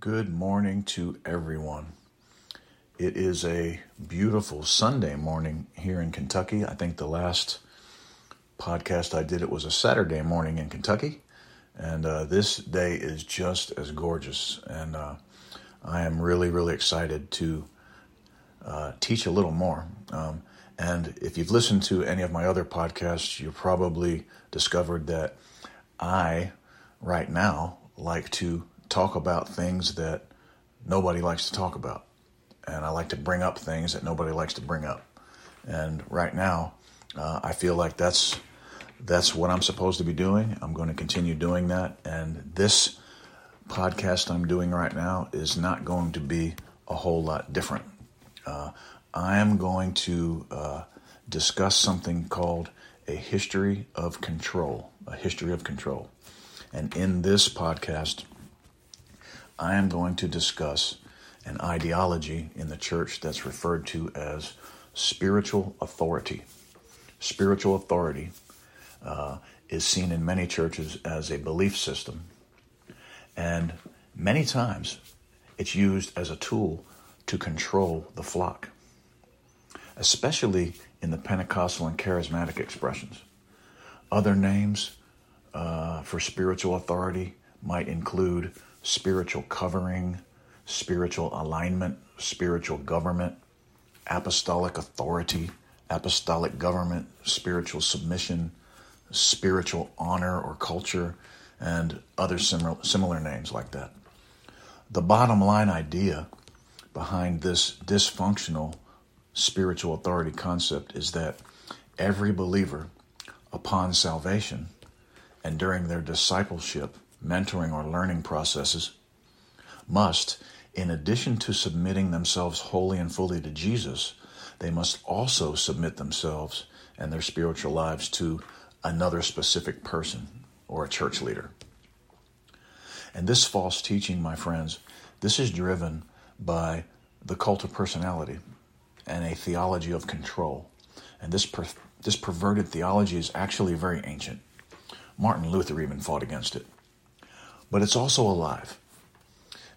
Good morning to everyone. It is a beautiful Sunday morning here in Kentucky. I think the last podcast I did it was a Saturday morning in Kentucky, and uh, this day is just as gorgeous. And uh, I am really, really excited to uh, teach a little more. Um, and if you've listened to any of my other podcasts, you've probably discovered that I, right now, like to talk about things that nobody likes to talk about. And I like to bring up things that nobody likes to bring up. And right now, uh, I feel like that's that's what I'm supposed to be doing. I'm going to continue doing that. And this podcast I'm doing right now is not going to be a whole lot different. Uh, I am going to uh, discuss something called a history of control. A history of control. And in this podcast, I am going to discuss an ideology in the church that's referred to as spiritual authority. Spiritual authority uh, is seen in many churches as a belief system, and many times it's used as a tool to control the flock, especially in the Pentecostal and charismatic expressions. Other names uh, for spiritual authority might include spiritual covering, spiritual alignment, spiritual government, apostolic authority, apostolic government, spiritual submission, spiritual honor or culture, and other similar, similar names like that. The bottom line idea behind this dysfunctional spiritual authority concept is that every believer, upon salvation and during their discipleship, mentoring, or learning processes must, in addition to submitting themselves wholly and fully to Jesus, they must also submit themselves and their spiritual lives to another specific person or a church leader. And this false teaching, my friends, this is driven by the cult of personality and a theology of control. And this, per- this perverted theology is actually very ancient. Martin Luther even fought against it but it's also alive.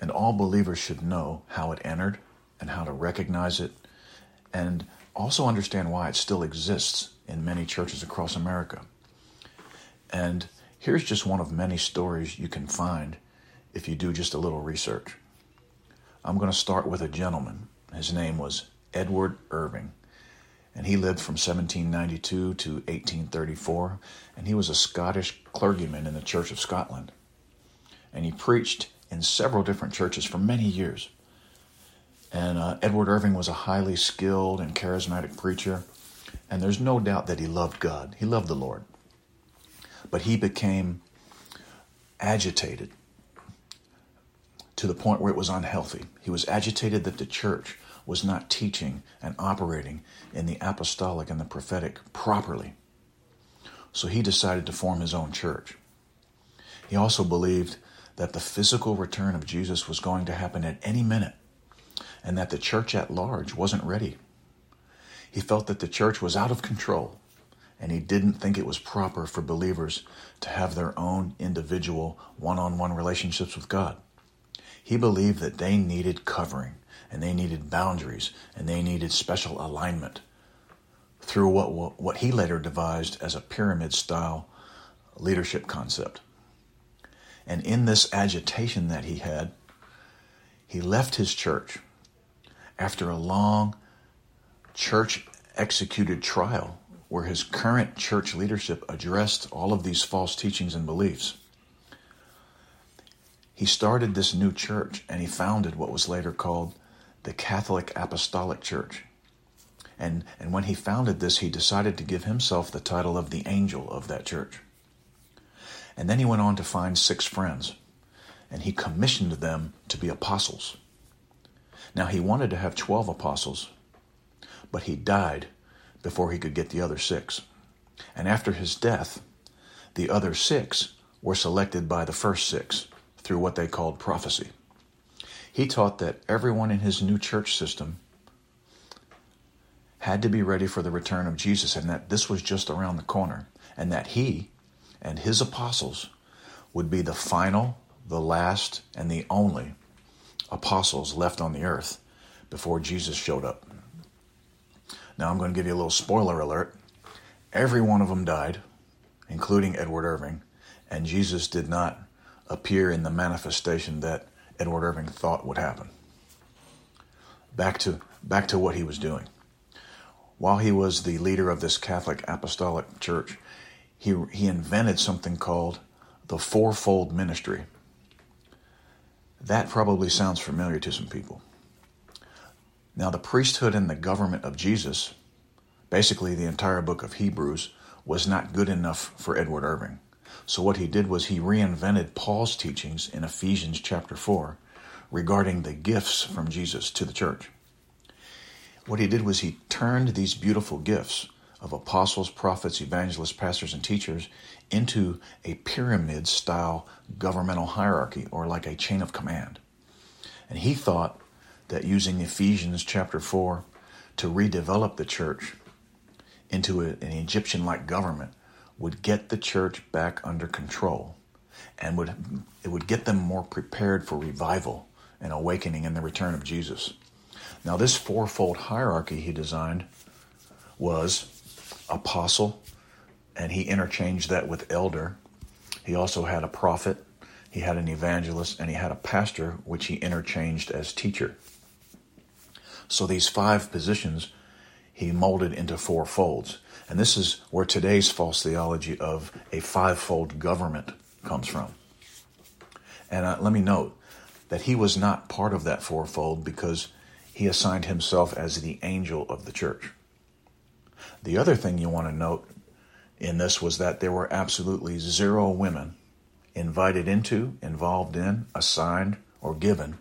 And all believers should know how it entered and how to recognize it and also understand why it still exists in many churches across America. And here's just one of many stories you can find if you do just a little research. I'm going to start with a gentleman. His name was Edward Irving, and he lived from 1792 to 1834, and he was a Scottish clergyman in the Church of Scotland and he preached in several different churches for many years. And uh, Edward Irving was a highly skilled and charismatic preacher, and there's no doubt that he loved God. He loved the Lord. But he became agitated to the point where it was unhealthy. He was agitated that the church was not teaching and operating in the apostolic and the prophetic properly. So he decided to form his own church. He also believed that the physical return of Jesus was going to happen at any minute and that the church at large wasn't ready. He felt that the church was out of control and he didn't think it was proper for believers to have their own individual one on one relationships with God. He believed that they needed covering and they needed boundaries and they needed special alignment through what, what he later devised as a pyramid style leadership concept. And in this agitation that he had, he left his church after a long church executed trial where his current church leadership addressed all of these false teachings and beliefs. He started this new church and he founded what was later called the Catholic Apostolic Church. And, and when he founded this, he decided to give himself the title of the angel of that church. And then he went on to find six friends, and he commissioned them to be apostles. Now, he wanted to have 12 apostles, but he died before he could get the other six. And after his death, the other six were selected by the first six through what they called prophecy. He taught that everyone in his new church system had to be ready for the return of Jesus and that this was just around the corner and that he and his apostles would be the final, the last, and the only apostles left on the earth before Jesus showed up. Now, I'm going to give you a little spoiler alert. Every one of them died, including Edward Irving, and Jesus did not appear in the manifestation that Edward Irving thought would happen. Back to, back to what he was doing. While he was the leader of this Catholic Apostolic Church, he, he invented something called the fourfold ministry. That probably sounds familiar to some people. Now, the priesthood and the government of Jesus, basically the entire book of Hebrews, was not good enough for Edward Irving. So, what he did was he reinvented Paul's teachings in Ephesians chapter 4 regarding the gifts from Jesus to the church. What he did was he turned these beautiful gifts of apostles, prophets, evangelists, pastors, and teachers into a pyramid style governmental hierarchy or like a chain of command. And he thought that using Ephesians chapter 4 to redevelop the church into a, an Egyptian like government would get the church back under control and would it would get them more prepared for revival and awakening and the return of Jesus. Now this fourfold hierarchy he designed was apostle and he interchanged that with elder. He also had a prophet, he had an evangelist, and he had a pastor, which he interchanged as teacher. So these five positions he molded into four folds. And this is where today's false theology of a fivefold government comes from. And uh, let me note that he was not part of that fourfold because he assigned himself as the angel of the church. The other thing you want to note in this was that there were absolutely zero women invited into, involved in, assigned, or given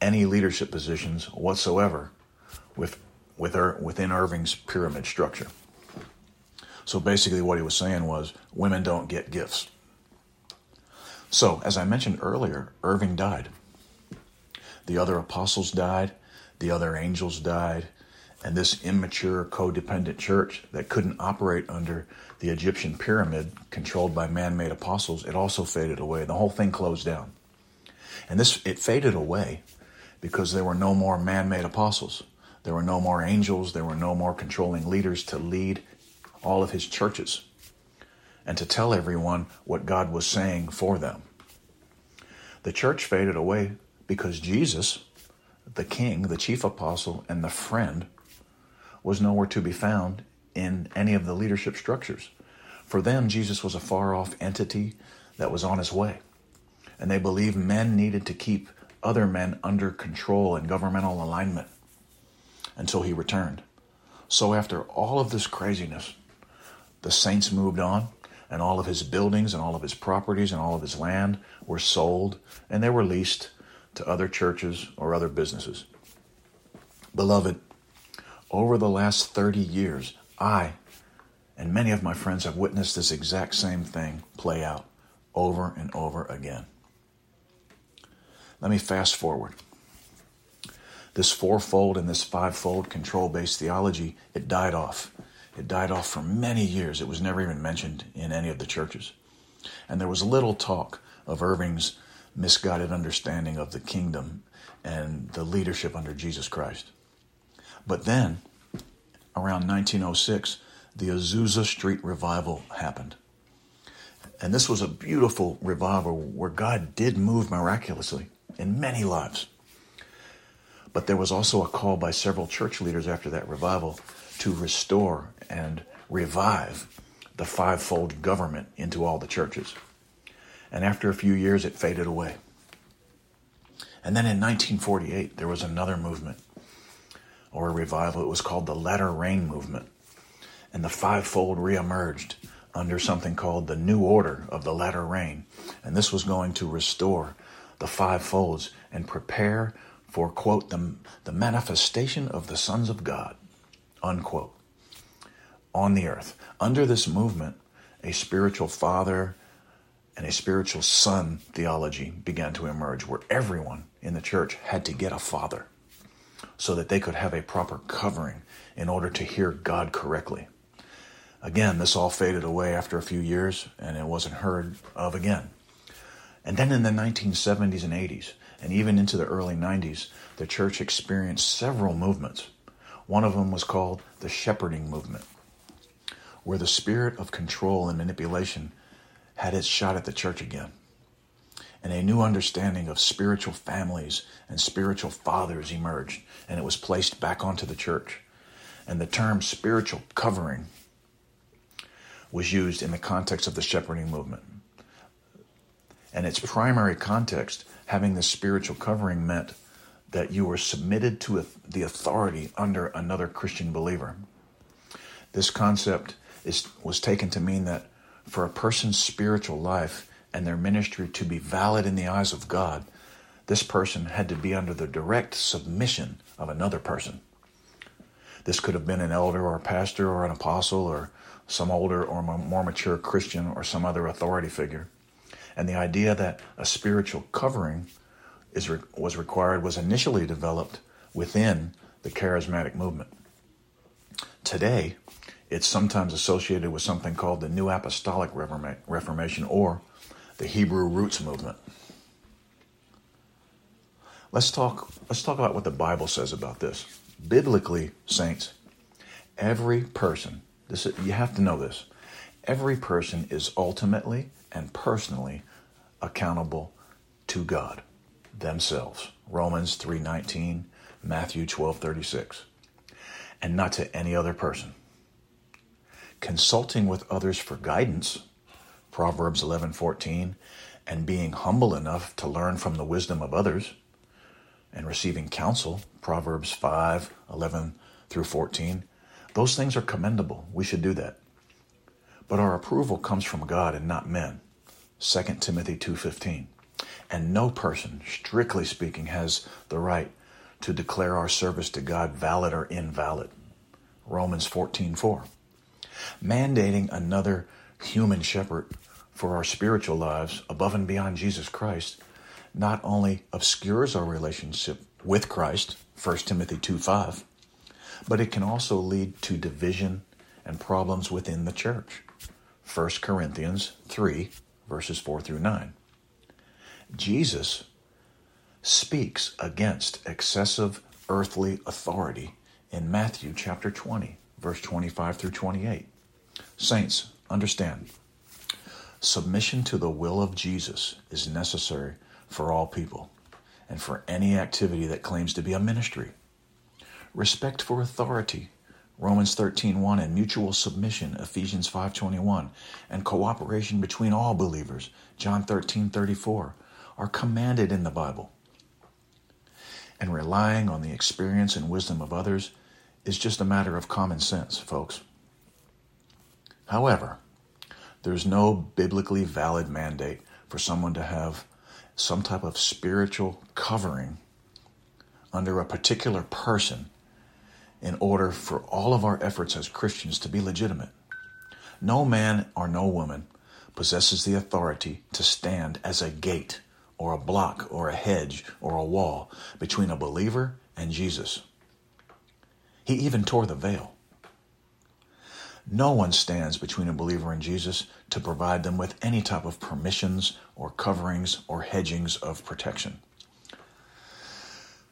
any leadership positions whatsoever with, with Ir- within Irving's pyramid structure. So basically, what he was saying was women don't get gifts. So, as I mentioned earlier, Irving died. The other apostles died, the other angels died, and this immature, codependent church that couldn't operate under the Egyptian pyramid controlled by man made apostles, it also faded away. The whole thing closed down. And this, it faded away because there were no more man made apostles. There were no more angels. There were no more controlling leaders to lead all of his churches and to tell everyone what God was saying for them. The church faded away because Jesus, the king, the chief apostle, and the friend, was nowhere to be found in any of the leadership structures. For them, Jesus was a far off entity that was on his way. And they believed men needed to keep other men under control and governmental alignment until he returned. So, after all of this craziness, the saints moved on, and all of his buildings and all of his properties and all of his land were sold and they were leased to other churches or other businesses. Beloved, over the last 30 years, I and many of my friends have witnessed this exact same thing play out over and over again. Let me fast forward. This fourfold and this fivefold control based theology, it died off. It died off for many years. It was never even mentioned in any of the churches. And there was little talk of Irving's misguided understanding of the kingdom and the leadership under Jesus Christ. But then, around 1906, the Azusa Street revival happened. And this was a beautiful revival where God did move miraculously in many lives. But there was also a call by several church leaders after that revival to restore and revive the fivefold government into all the churches. And after a few years, it faded away. And then in 1948, there was another movement or a revival. It was called the Latter Rain Movement. And the fivefold reemerged under something called the New Order of the Latter Rain. And this was going to restore the five folds and prepare for, quote, the, the manifestation of the sons of God, unquote, on the earth. Under this movement, a spiritual father and a spiritual son theology began to emerge where everyone in the church had to get a father so that they could have a proper covering in order to hear God correctly. Again, this all faded away after a few years and it wasn't heard of again. And then in the 1970s and 80s, and even into the early 90s, the church experienced several movements. One of them was called the shepherding movement, where the spirit of control and manipulation had its shot at the church again. And a new understanding of spiritual families and spiritual fathers emerged, and it was placed back onto the church. And the term spiritual covering was used in the context of the shepherding movement. And its primary context, having the spiritual covering, meant that you were submitted to the authority under another Christian believer. This concept is, was taken to mean that for a person's spiritual life and their ministry to be valid in the eyes of God, this person had to be under the direct submission of another person. This could have been an elder or a pastor or an apostle or some older or more mature Christian or some other authority figure. And the idea that a spiritual covering is, was required was initially developed within the charismatic movement. Today, it's sometimes associated with something called the New Apostolic Reformation or the Hebrew Roots Movement. Let's talk, let's talk about what the Bible says about this. Biblically, saints, every person, this you have to know this, every person is ultimately and personally accountable to God themselves. Romans 3:19, Matthew 12:36. And not to any other person consulting with others for guidance, Proverbs 11:14, and being humble enough to learn from the wisdom of others, and receiving counsel, Proverbs 5:11 through 14, those things are commendable. We should do that. But our approval comes from God and not men. 2 Timothy 2:15. And no person, strictly speaking, has the right to declare our service to God valid or invalid. Romans 14:4 mandating another human shepherd for our spiritual lives above and beyond Jesus Christ not only obscures our relationship with Christ, 1 Timothy 2 5, but it can also lead to division and problems within the church. 1 Corinthians 3, verses 4 through 9. Jesus speaks against excessive earthly authority in Matthew chapter 20, verse 25 through 28. Saints, understand submission to the will of Jesus is necessary for all people and for any activity that claims to be a ministry. Respect for authority, Romans 13:1 and mutual submission, Ephesians 5:21, and cooperation between all believers, John 13:34, are commanded in the Bible. And relying on the experience and wisdom of others is just a matter of common sense, folks. However, there's no biblically valid mandate for someone to have some type of spiritual covering under a particular person in order for all of our efforts as Christians to be legitimate. No man or no woman possesses the authority to stand as a gate or a block or a hedge or a wall between a believer and Jesus. He even tore the veil. No one stands between a believer and Jesus to provide them with any type of permissions or coverings or hedgings of protection.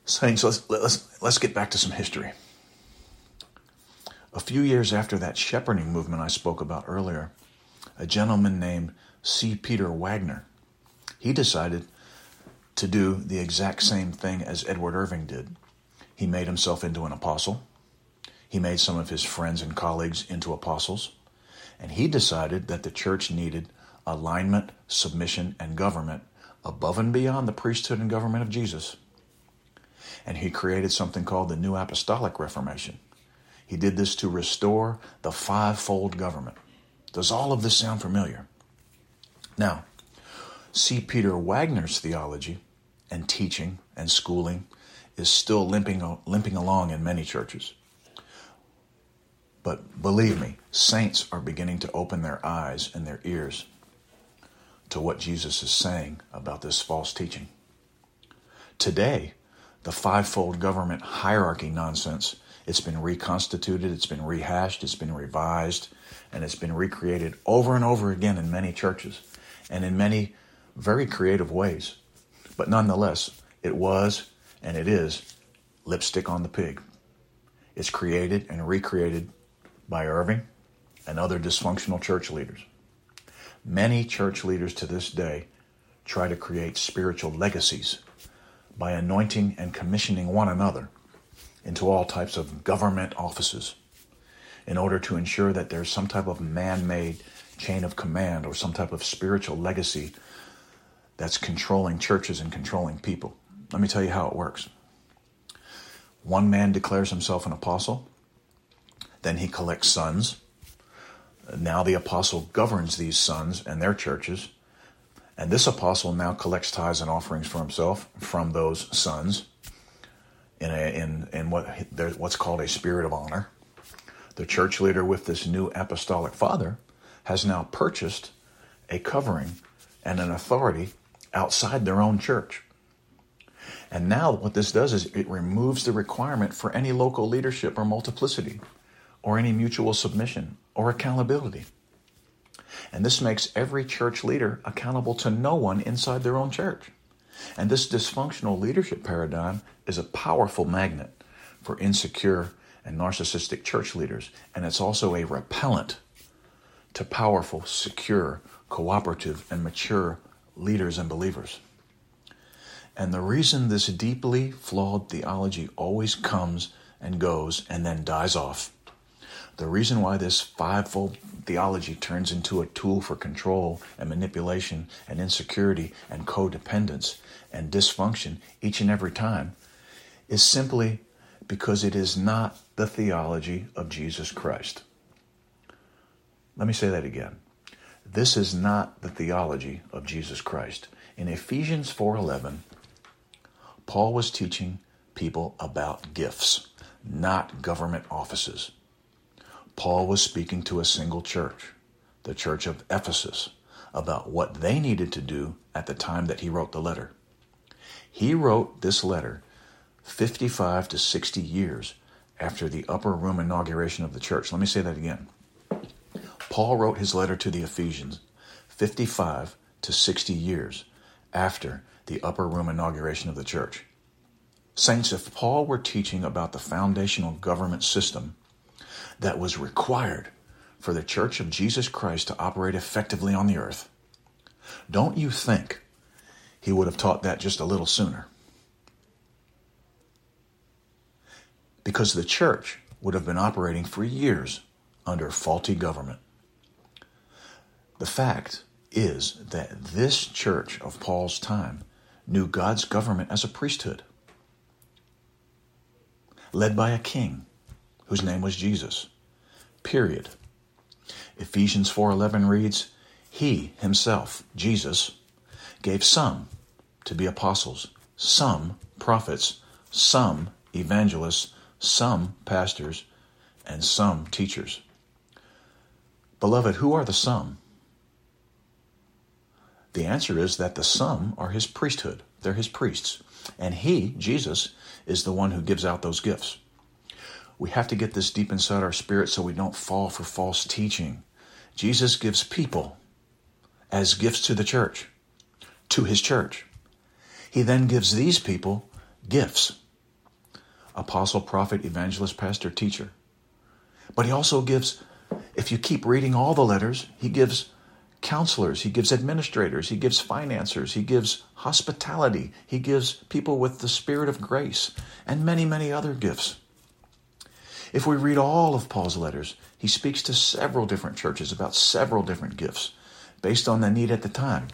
Saints, let's, let's, let's get back to some history. A few years after that shepherding movement I spoke about earlier, a gentleman named C. Peter Wagner, he decided to do the exact same thing as Edward Irving did. He made himself into an apostle. He made some of his friends and colleagues into apostles, and he decided that the church needed alignment, submission, and government above and beyond the priesthood and government of Jesus. And he created something called the New Apostolic Reformation. He did this to restore the fivefold government. Does all of this sound familiar? Now, C. Peter Wagner's theology and teaching and schooling is still limping, limping along in many churches. But believe me, saints are beginning to open their eyes and their ears to what Jesus is saying about this false teaching. Today, the fivefold government hierarchy nonsense, it's been reconstituted, it's been rehashed, it's been revised, and it's been recreated over and over again in many churches and in many very creative ways. But nonetheless, it was and it is lipstick on the pig. It's created and recreated by Irving and other dysfunctional church leaders. Many church leaders to this day try to create spiritual legacies by anointing and commissioning one another into all types of government offices in order to ensure that there's some type of man made chain of command or some type of spiritual legacy that's controlling churches and controlling people. Let me tell you how it works. One man declares himself an apostle, then he collects sons. Now the apostle governs these sons and their churches. And this apostle now collects tithes and offerings for himself from those sons in, a, in, in what, what's called a spirit of honor. The church leader with this new apostolic father has now purchased a covering and an authority outside their own church. And now what this does is it removes the requirement for any local leadership or multiplicity or any mutual submission or accountability. And this makes every church leader accountable to no one inside their own church. And this dysfunctional leadership paradigm is a powerful magnet for insecure and narcissistic church leaders. And it's also a repellent to powerful, secure, cooperative, and mature leaders and believers. And the reason this deeply flawed theology always comes and goes and then dies off, the reason why this fivefold theology turns into a tool for control and manipulation and insecurity and codependence and dysfunction each and every time is simply because it is not the theology of Jesus Christ. Let me say that again. This is not the theology of Jesus Christ. In Ephesians 4:11, Paul was teaching people about gifts, not government offices. Paul was speaking to a single church, the church of Ephesus, about what they needed to do at the time that he wrote the letter. He wrote this letter 55 to 60 years after the upper room inauguration of the church. Let me say that again. Paul wrote his letter to the Ephesians 55 to 60 years after the upper room inauguration of the church. Saints, if Paul were teaching about the foundational government system that was required for the church of Jesus Christ to operate effectively on the earth, don't you think he would have taught that just a little sooner? Because the church would have been operating for years under faulty government. The fact is that this church of Paul's time knew God's government as a priesthood, led by a king whose name was Jesus. Period. Ephesians 4:11 reads, "He himself, Jesus, gave some to be apostles, some prophets, some evangelists, some pastors, and some teachers." Beloved, who are the some? The answer is that the some are his priesthood. They're his priests. And he, Jesus, is the one who gives out those gifts. We have to get this deep inside our spirit so we don't fall for false teaching. Jesus gives people as gifts to the church, to his church. He then gives these people gifts apostle, prophet, evangelist, pastor, teacher. But he also gives, if you keep reading all the letters, he gives counselors, he gives administrators, he gives financiers, he gives hospitality, he gives people with the spirit of grace, and many, many other gifts. If we read all of Paul's letters, he speaks to several different churches about several different gifts based on the need at the time.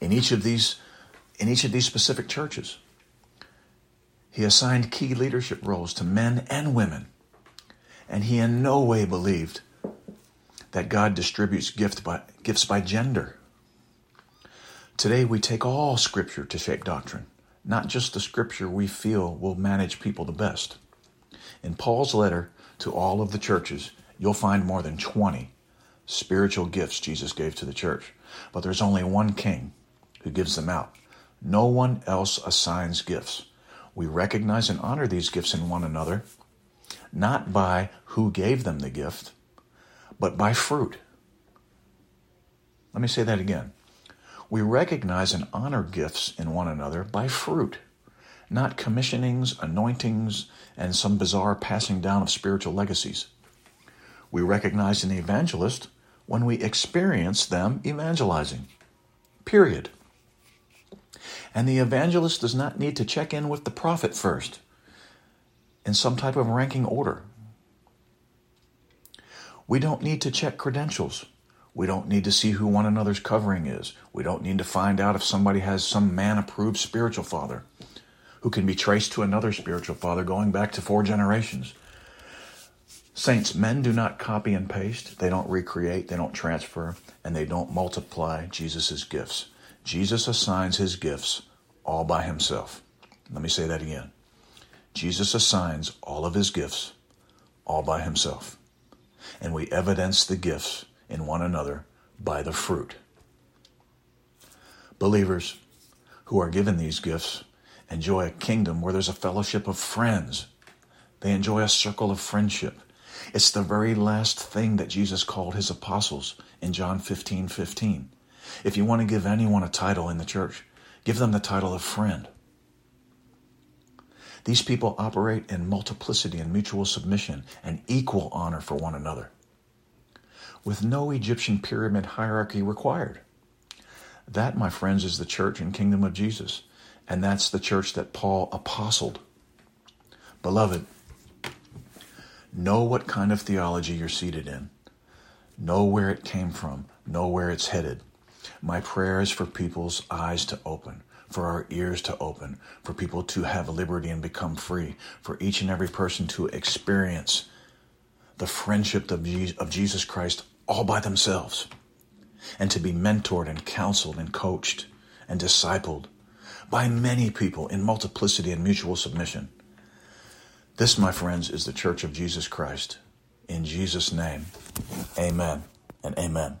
In each of these in each of these specific churches, he assigned key leadership roles to men and women. And he in no way believed that God distributes gift by, gifts by gender. Today, we take all Scripture to shape doctrine, not just the Scripture we feel will manage people the best. In Paul's letter to all of the churches, you'll find more than 20 spiritual gifts Jesus gave to the church. But there's only one king who gives them out. No one else assigns gifts. We recognize and honor these gifts in one another, not by who gave them the gift, but by fruit. Let me say that again. We recognize and honor gifts in one another by fruit, not commissionings, anointings, and some bizarre passing down of spiritual legacies. We recognize an evangelist when we experience them evangelizing. Period. And the evangelist does not need to check in with the prophet first in some type of ranking order. We don't need to check credentials. We don't need to see who one another's covering is. We don't need to find out if somebody has some man approved spiritual father who can be traced to another spiritual father going back to four generations. Saints, men do not copy and paste, they don't recreate, they don't transfer, and they don't multiply Jesus' gifts. Jesus assigns his gifts all by himself. Let me say that again. Jesus assigns all of his gifts all by himself. And we evidence the gifts in one another by the fruit. Believers who are given these gifts enjoy a kingdom where there's a fellowship of friends. They enjoy a circle of friendship. It's the very last thing that Jesus called his apostles in John 15 15. If you want to give anyone a title in the church, give them the title of friend. These people operate in multiplicity and mutual submission and equal honor for one another, with no Egyptian pyramid hierarchy required. That, my friends, is the church and kingdom of Jesus, and that's the church that Paul apostled. Beloved, know what kind of theology you're seated in, know where it came from, know where it's headed. My prayer is for people's eyes to open, for our ears to open, for people to have liberty and become free, for each and every person to experience the friendship of Jesus Christ all by themselves, and to be mentored and counseled and coached and discipled by many people in multiplicity and mutual submission. This, my friends, is the Church of Jesus Christ. In Jesus' name, amen and amen.